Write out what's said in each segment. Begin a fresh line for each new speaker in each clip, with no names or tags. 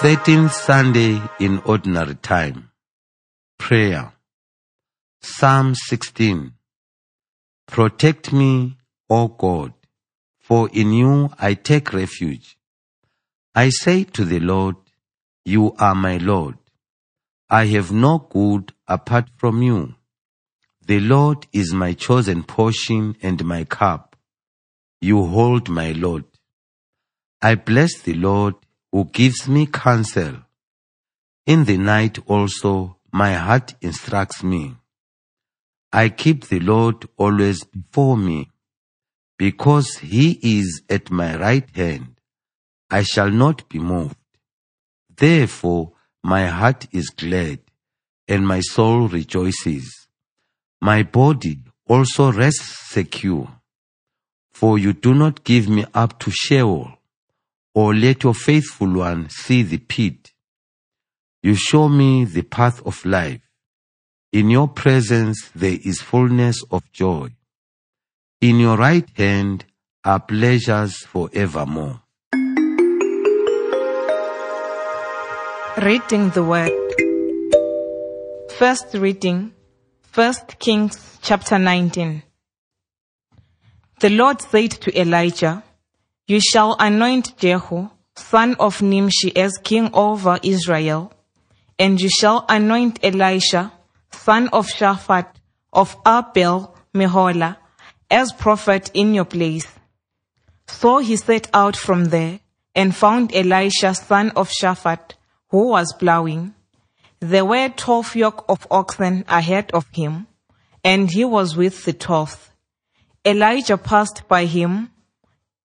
13th Sunday in Ordinary Time. Prayer. Psalm 16. Protect me, O God, for in you I take refuge. I say to the Lord, You are my Lord. I have no good apart from you. The Lord is my chosen portion and my cup. You hold my Lord. I bless the Lord who gives me counsel. In the night also my heart instructs me. I keep the Lord always before me. Because he is at my right hand, I shall not be moved. Therefore my heart is glad, and my soul rejoices. My body also rests secure. For you do not give me up to Sheol, or let your faithful one see the pit. You show me the path of life. In your presence there is fullness of joy. In your right hand are pleasures forevermore.
Reading the Word. First reading, First Kings chapter 19. The Lord said to Elijah, You shall anoint Jehu, son of Nimshi, as king over Israel, and you shall anoint Elisha, son of Shaphat, of Abel Meholah, as prophet in your place. So he set out from there and found Elisha, son of Shaphat, who was plowing. There were twelve yoke of oxen ahead of him, and he was with the twelfth. Elijah passed by him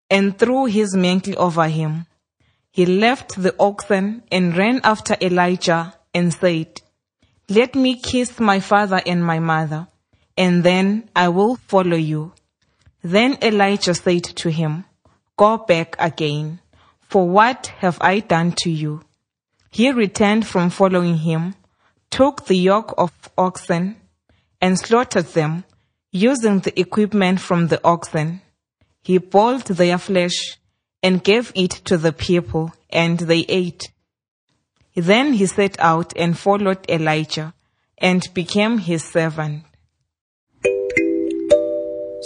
and threw his mantle over him. He left the oxen and ran after Elijah and said, Let me kiss my father and my mother, and then I will follow you. Then Elijah said to him, Go back again, for what have I done to you? He returned from following him, took the yoke of oxen, and slaughtered them, using the equipment from the oxen. He boiled their flesh and gave it to the people, and they ate. Then he set out and followed Elijah and became his servant.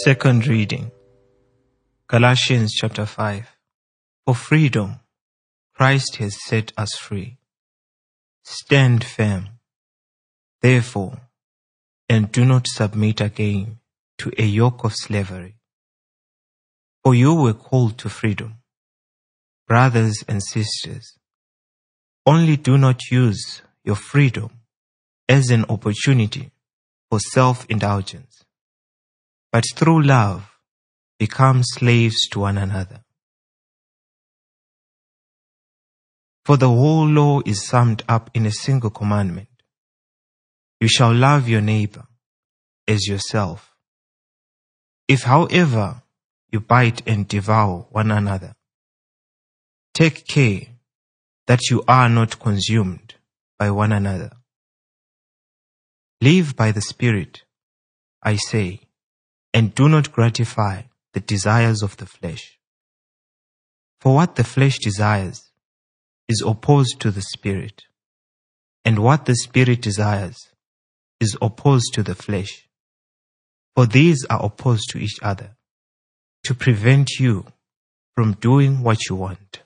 Second reading Galatians chapter 5 For freedom, Christ has set us free. Stand firm, therefore, and do not submit again to a yoke of slavery. For you were called to freedom. Brothers and sisters, only do not use your freedom as an opportunity for self-indulgence, but through love become slaves to one another. For the whole law is summed up in a single commandment. You shall love your neighbor as yourself. If however you bite and devour one another, take care that you are not consumed by one another. Live by the Spirit, I say, and do not gratify the desires of the flesh. For what the flesh desires is opposed to the Spirit, and what the Spirit desires is opposed to the flesh. For these are opposed to each other, to prevent you from doing what you want.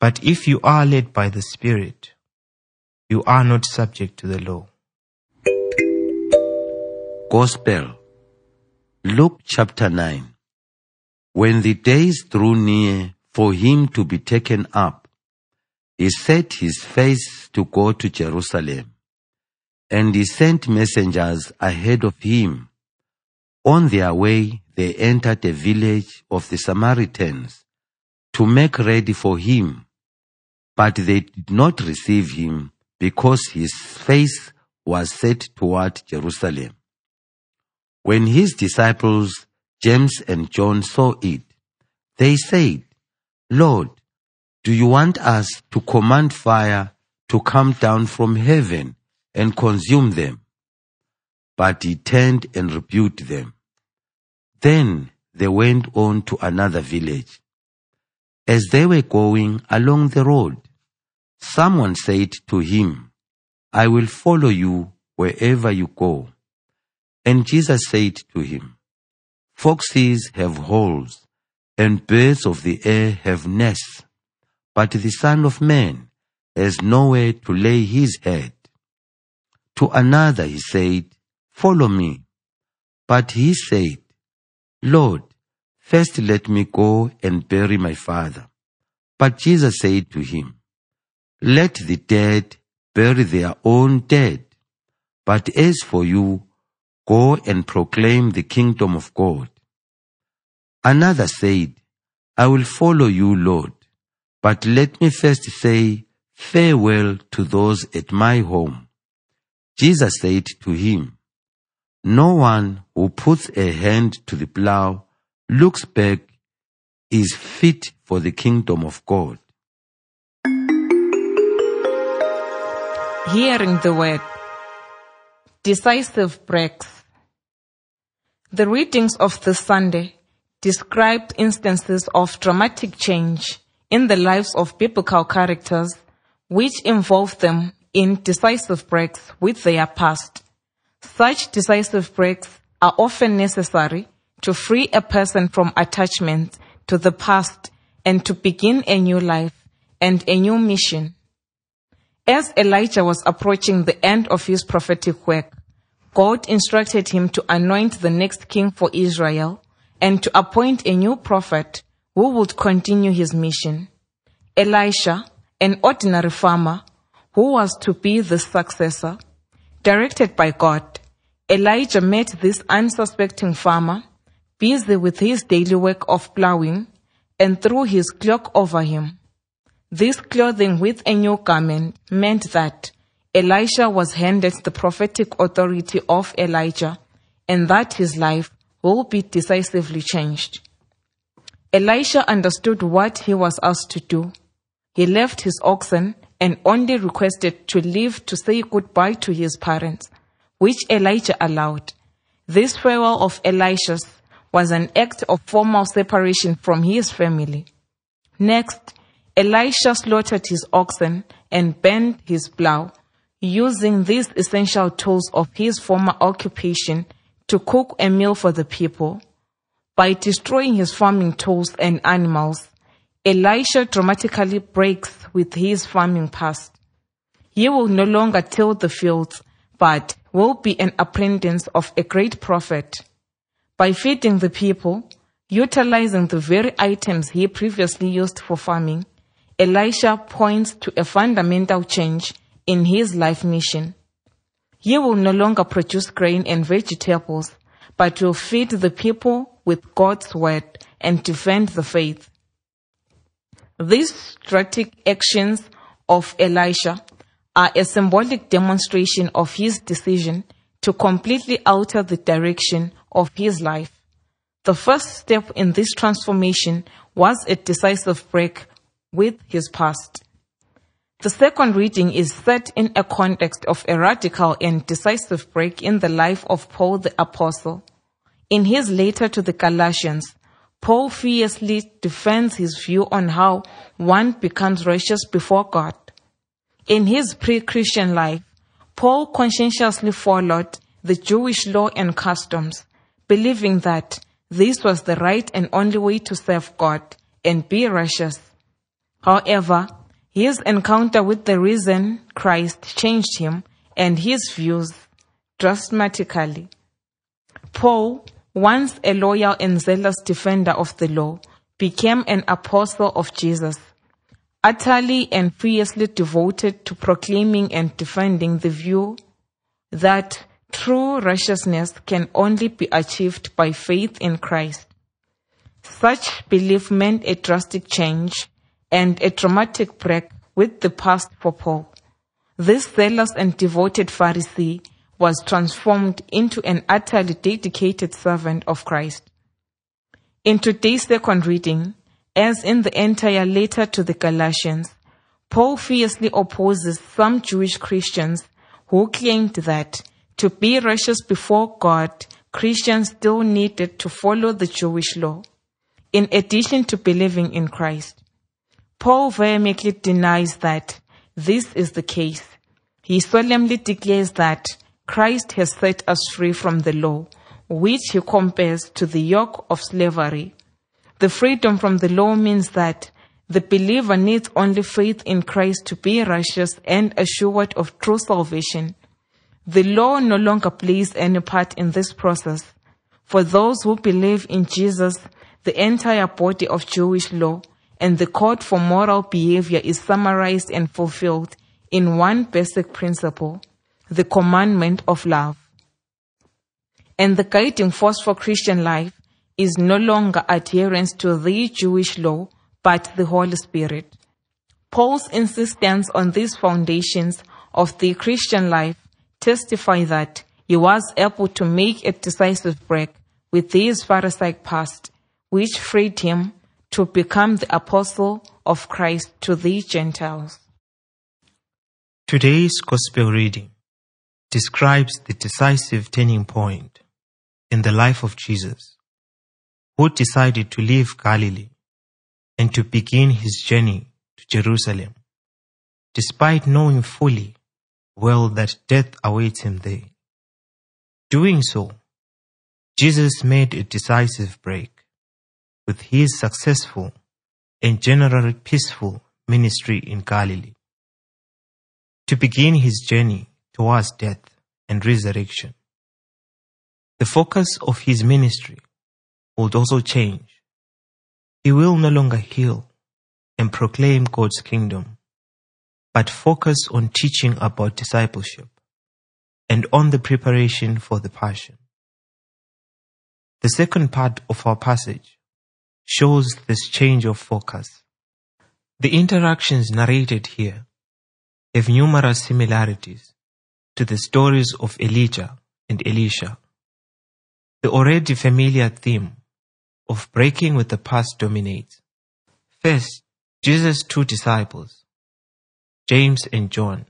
But if you are led by the Spirit, you are not subject to the law.
Gospel. Luke chapter 9. When the days drew near for him to be taken up, he set his face to go to Jerusalem, and he sent messengers ahead of him. On their way, they entered a village of the Samaritans to make ready for him, but they did not receive him because his face was set toward Jerusalem. When his disciples, James and John, saw it, they said, Lord, do you want us to command fire to come down from heaven and consume them? But he turned and rebuked them. Then they went on to another village. As they were going along the road, Someone said to him, I will follow you wherever you go. And Jesus said to him, Foxes have holes, and birds of the air have nests, but the Son of Man has nowhere to lay his head. To another he said, Follow me. But he said, Lord, first let me go and bury my father. But Jesus said to him, Let the dead bury their own dead. But as for you, go and proclaim the kingdom of God. Another said, I will follow you, Lord, but let me first say farewell to those at my home. Jesus said to him, No one who puts a hand to the plow, looks back, is fit for the kingdom of God.
Hearing the word. Decisive breaks. The readings of this Sunday described instances of dramatic change in the lives of biblical characters which involve them in decisive breaks with their past. Such decisive breaks are often necessary to free a person from attachment to the past and to begin a new life and a new mission. As Elijah was approaching the end of his prophetic work, God instructed him to anoint the next king for Israel and to appoint a new prophet who would continue his mission. Elisha, an ordinary farmer who was to be the successor, directed by God, Elijah met this unsuspecting farmer, busy with his daily work of plowing, and threw his cloak over him. This clothing with a new garment meant that Elisha was handed the prophetic authority of Elijah and that his life will be decisively changed. Elisha understood what he was asked to do. He left his oxen and only requested to leave to say goodbye to his parents, which Elijah allowed. This farewell of Elisha's was an act of formal separation from his family. Next, Elisha slaughtered his oxen and burned his plow, using these essential tools of his former occupation to cook a meal for the people. By destroying his farming tools and animals, Elisha dramatically breaks with his farming past. He will no longer till the fields, but will be an apprentice of a great prophet. By feeding the people, utilizing the very items he previously used for farming, Elisha points to a fundamental change in his life mission. He will no longer produce grain and vegetables, but will feed the people with God's word and defend the faith. These strategic actions of Elisha are a symbolic demonstration of his decision to completely alter the direction of his life. The first step in this transformation was a decisive break with his past. The second reading is set in a context of a radical and decisive break in the life of Paul the Apostle. In his letter to the Galatians, Paul fiercely defends his view on how one becomes righteous before God. In his pre-Christian life, Paul conscientiously followed the Jewish law and customs, believing that this was the right and only way to serve God and be righteous. However, his encounter with the risen Christ changed him and his views dramatically. Paul, once a loyal and zealous defender of the law, became an apostle of Jesus, utterly and fiercely devoted to proclaiming and defending the view that true righteousness can only be achieved by faith in Christ. Such belief meant a drastic change and a dramatic break with the past for Paul. This zealous and devoted Pharisee was transformed into an utterly dedicated servant of Christ. In today's second reading, as in the entire letter to the Galatians, Paul fiercely opposes some Jewish Christians who claimed that to be righteous before God, Christians still needed to follow the Jewish law, in addition to believing in Christ. Paul vehemently denies that this is the case. He solemnly declares that Christ has set us free from the law, which he compares to the yoke of slavery. The freedom from the law means that the believer needs only faith in Christ to be righteous and assured of true salvation. The law no longer plays any part in this process. For those who believe in Jesus, the entire body of Jewish law and the code for moral behavior is summarized and fulfilled in one basic principle, the commandment of love. And the guiding force for Christian life is no longer adherence to the Jewish law, but the Holy Spirit. Paul's insistence on these foundations of the Christian life testify that he was able to make a decisive break with his Pharisaic past, which freed him to become the apostle of Christ to the Gentiles.
Today's Gospel reading describes the decisive turning point in the life of Jesus, who decided to leave Galilee and to begin his journey to Jerusalem, despite knowing fully well that death awaits him there. Doing so, Jesus made a decisive break with his successful and generally peaceful ministry in Galilee to begin his journey towards death and resurrection. The focus of his ministry would also change. He will no longer heal and proclaim God's kingdom, but focus on teaching about discipleship and on the preparation for the passion. The second part of our passage shows this change of focus. The interactions narrated here have numerous similarities to the stories of Elijah and Elisha. The already familiar theme of breaking with the past dominates. First, Jesus' two disciples, James and John,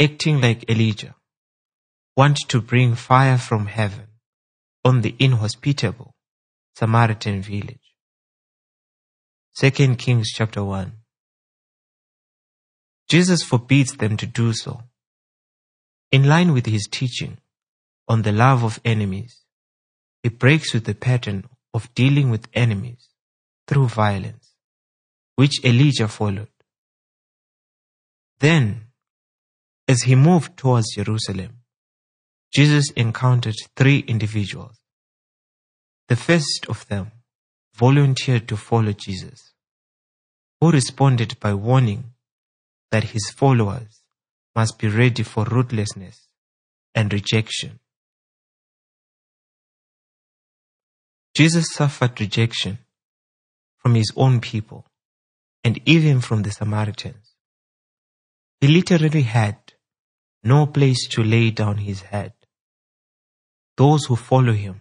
acting like Elijah, want to bring fire from heaven on the inhospitable Samaritan village. 2 Kings chapter 1 Jesus forbids them to do so. In line with his teaching on the love of enemies, he breaks with the pattern of dealing with enemies through violence, which Elijah followed. Then, as he moved towards Jerusalem, Jesus encountered three individuals. The first of them volunteered to follow Jesus, who responded by warning that his followers must be ready for ruthlessness and rejection. Jesus suffered rejection from his own people and even from the Samaritans. He literally had no place to lay down his head. Those who follow him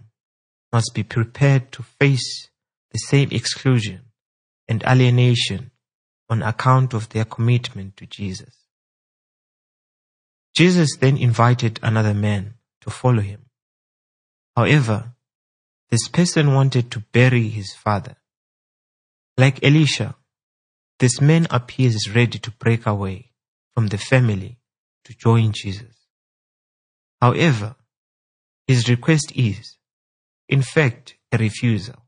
must be prepared to face the same exclusion and alienation on account of their commitment to Jesus. Jesus then invited another man to follow him. However, this person wanted to bury his father. Like Elisha, this man appears ready to break away from the family to join Jesus. However, his request is, in fact, a refusal.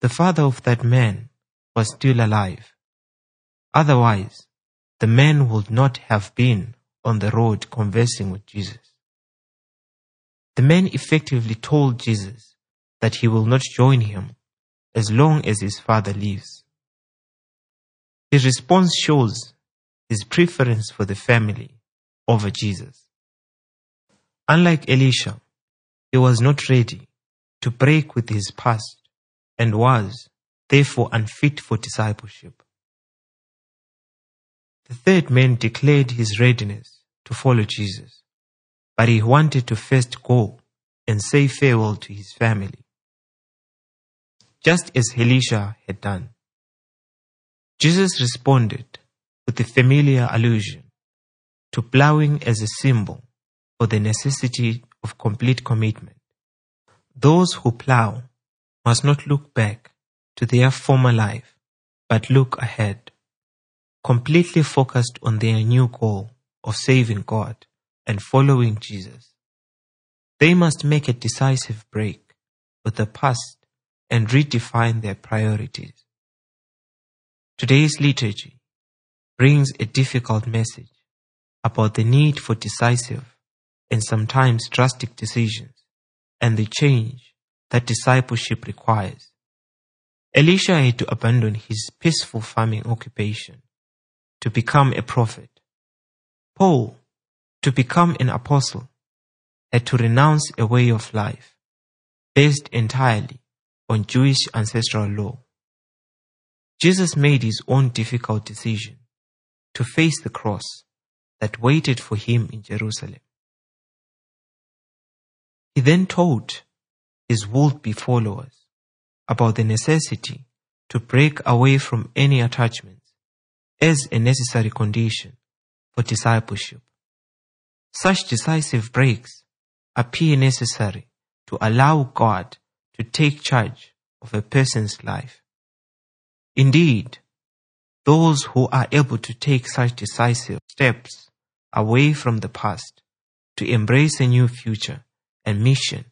The father of that man was still alive Otherwise, the man would not have been on the road conversing with Jesus. The man effectively told Jesus that he will not join him as long as his father lives. His response shows his preference for the family over Jesus. Unlike Elisha, he was not ready to break with his past and was, therefore, unfit for discipleship. The third man declared his readiness to follow Jesus, but he wanted to first go and say farewell to his family, just as Elisha had done. Jesus responded with the familiar allusion to plowing as a symbol for the necessity of complete commitment. Those who plow must not look back to their former life, but look ahead. Completely focused on their new goal of saving God and following Jesus. They must make a decisive break with the past and redefine their priorities. Today's liturgy brings a difficult message about the need for decisive and sometimes drastic decisions and the change that discipleship requires. Elisha had to abandon his peaceful farming occupation to become a prophet. Paul, to become an apostle, had to renounce a way of life based entirely on Jewish ancestral law. Jesus made his own difficult decision to face the cross that waited for him in Jerusalem. He then told his would-be followers about the necessity to break away from any attachments as a necessary condition for discipleship. Such decisive breaks appear necessary to allow God to take charge of a person's life. Indeed, those who are able to take such decisive steps away from the past to embrace a new future and mission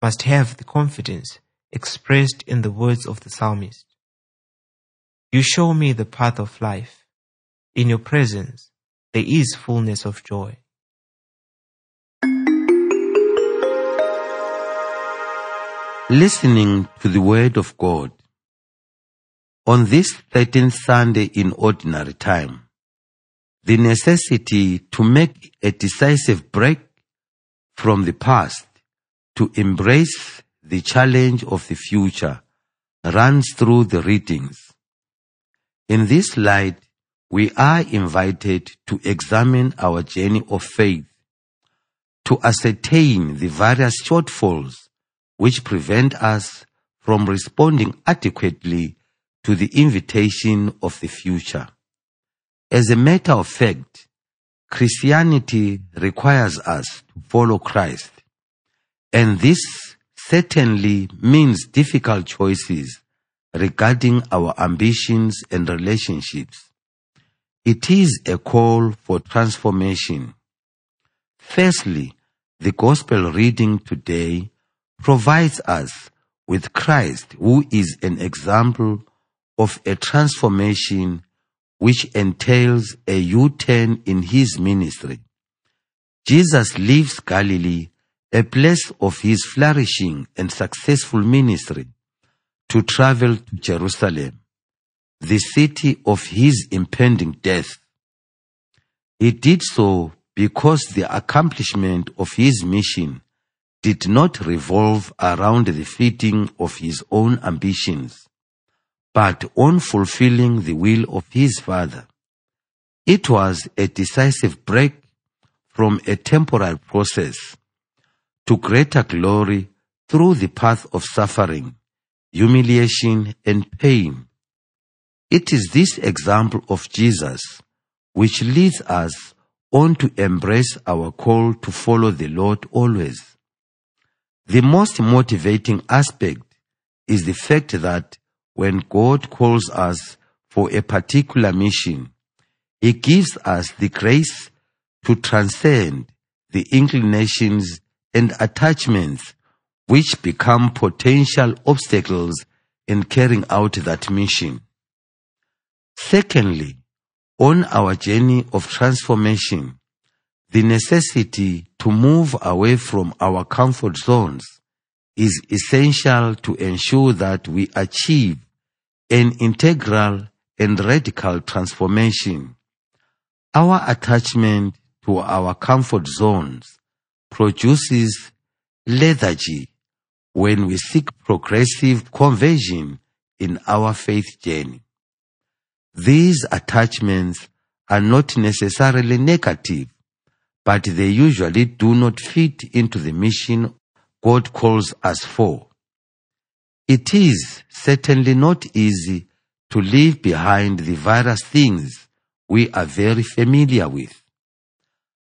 must have the confidence expressed in the words of the psalmist. You show me the path of life. In your presence, there is fullness of joy.
Listening to the Word of God. On this 13th Sunday in Ordinary Time, the necessity to make a decisive break from the past to embrace the challenge of the future runs through the readings. In this light, we are invited to examine our journey of faith, to ascertain the various shortfalls which prevent us from responding adequately to the invitation of the future. As a matter of fact, Christianity requires us to follow Christ, and this certainly means difficult choices regarding our ambitions and relationships. It is a call for transformation. Firstly, the gospel reading today provides us with Christ, who is an example of a transformation which entails a U-turn in his ministry. Jesus leaves Galilee, a place of his flourishing and successful ministry, to travel to Jerusalem, the city of his impending death. He did so because the accomplishment of his mission did not revolve around the fitting of his own ambitions, but on fulfilling the will of his Father. It was a decisive break from a temporal process to greater glory through the path of suffering, humiliation, and pain. It is this example of Jesus which leads us on to embrace our call to follow the Lord always. The most motivating aspect is the fact that when God calls us for a particular mission, He gives us the grace to transcend the inclinations and attachments which become potential obstacles in carrying out that mission. Secondly, on our journey of transformation, the necessity to move away from our comfort zones is essential to ensure that we achieve an integral and radical transformation. Our attachment to our comfort zones produces lethargy when we seek progressive conversion in our faith journey. These attachments are not necessarily negative, but they usually do not fit into the mission God calls us for. It is certainly not easy to leave behind the various things we are very familiar with.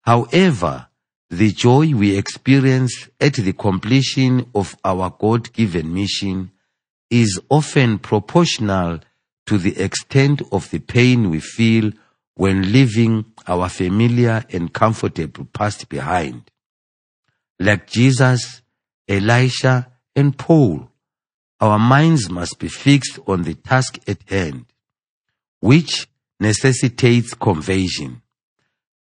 However, the joy we experience at the completion of our God-given mission is often proportional to the extent of the pain we feel when leaving our familiar and comfortable past behind. Like Jesus, Elisha, and Paul, our minds must be fixed on the task at hand, which necessitates conversion.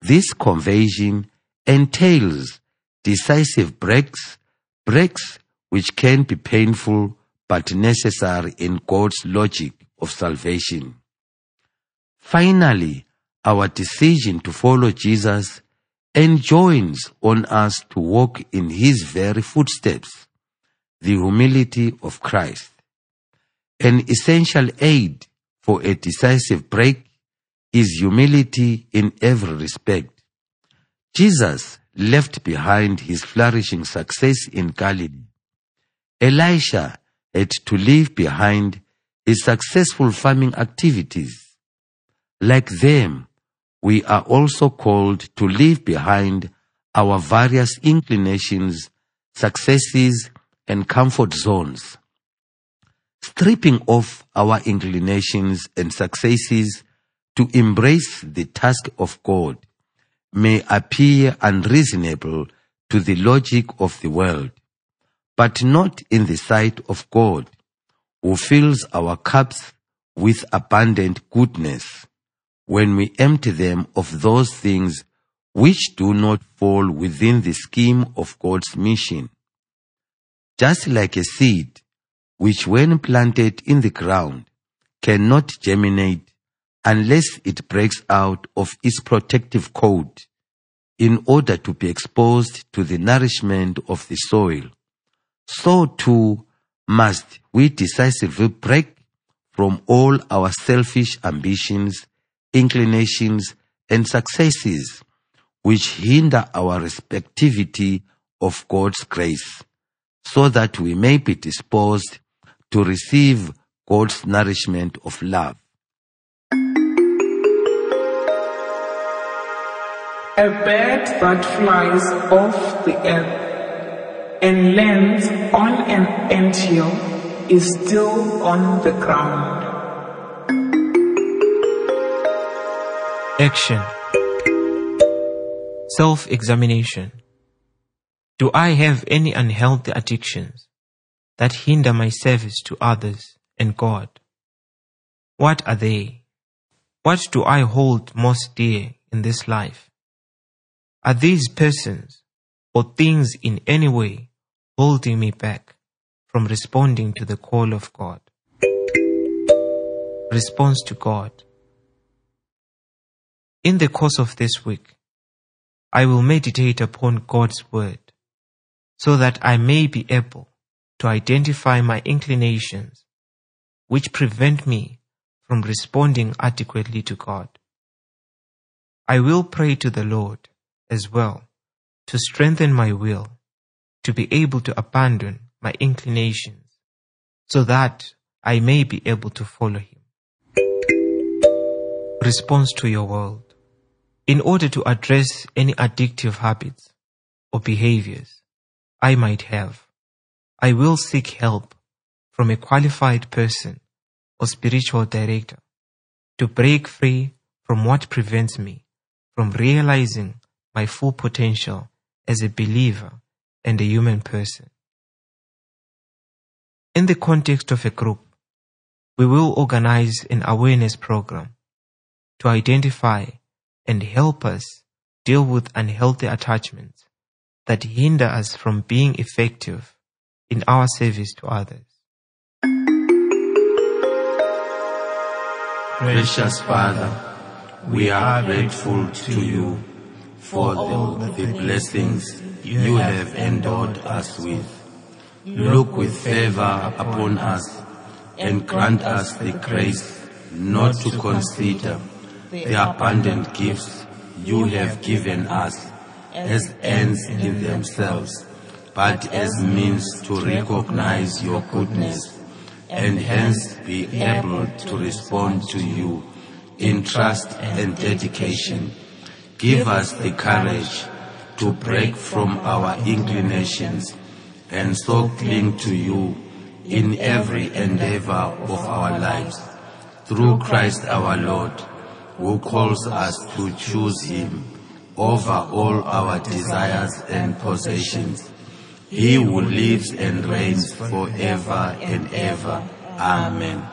This conversion entails decisive breaks, breaks which can be painful but necessary in God's logic of salvation. Finally, our decision to follow Jesus enjoins on us to walk in his very footsteps, the humility of Christ. An essential aid for a decisive break is humility in every respect. Jesus left behind his flourishing success in Galilee. Elisha had to leave behind his successful farming activities. Like them, we are also called to leave behind our various inclinations, successes, and comfort zones. Stripping off our inclinations and successes to embrace the task of God may appear unreasonable to the logic of the world, but not in the sight of God, who fills our cups with abundant goodness when we empty them of those things which do not fall within the scheme of God's mission. Just like a seed, which when planted in the ground cannot germinate unless it breaks out of its protective coat in order to be exposed to the nourishment of the soil. So too must we decisively break from all our selfish ambitions, inclinations, and successes which hinder our respectivity of God's grace, so that we may be disposed to receive God's nourishment of love.
A bird that flies off the earth and lands on an anthill is still on the ground.
Action Self examination. Do I have any unhealthy addictions that hinder my service to others and God? What are they? What do I hold most dear in this life? Are these persons or things in any way holding me back from responding to the call of God? Response to God. In the course of this week, I will meditate upon God's Word so that I may be able to identify my inclinations which prevent me from responding adequately to God. I will pray to the Lord as well to strengthen my will to be able to abandon my inclinations so that I may be able to follow Him. Response to your world. In order to address any addictive habits or behaviors I might have, I will seek help from a qualified person or spiritual director to break free from what prevents me from realizing my full potential as a believer and a human person. In the context of a group, we will organize an awareness program to identify and help us deal with unhealthy attachments that hinder us from being effective in our service to others.
Precious Father, we are grateful to you for the, the blessings you have endowed us with. Look with favor upon us and grant us the grace not to consider the abundant gifts you have given us as ends in themselves, but as means to recognize your goodness and hence be able to respond to you in trust and dedication. Give us the courage to break from our inclinations and so cling to you in every endeavor of our lives. through Christ our Lord, who calls us to choose him over all our desires and possessions. He who lives and reigns forever and ever. Amen.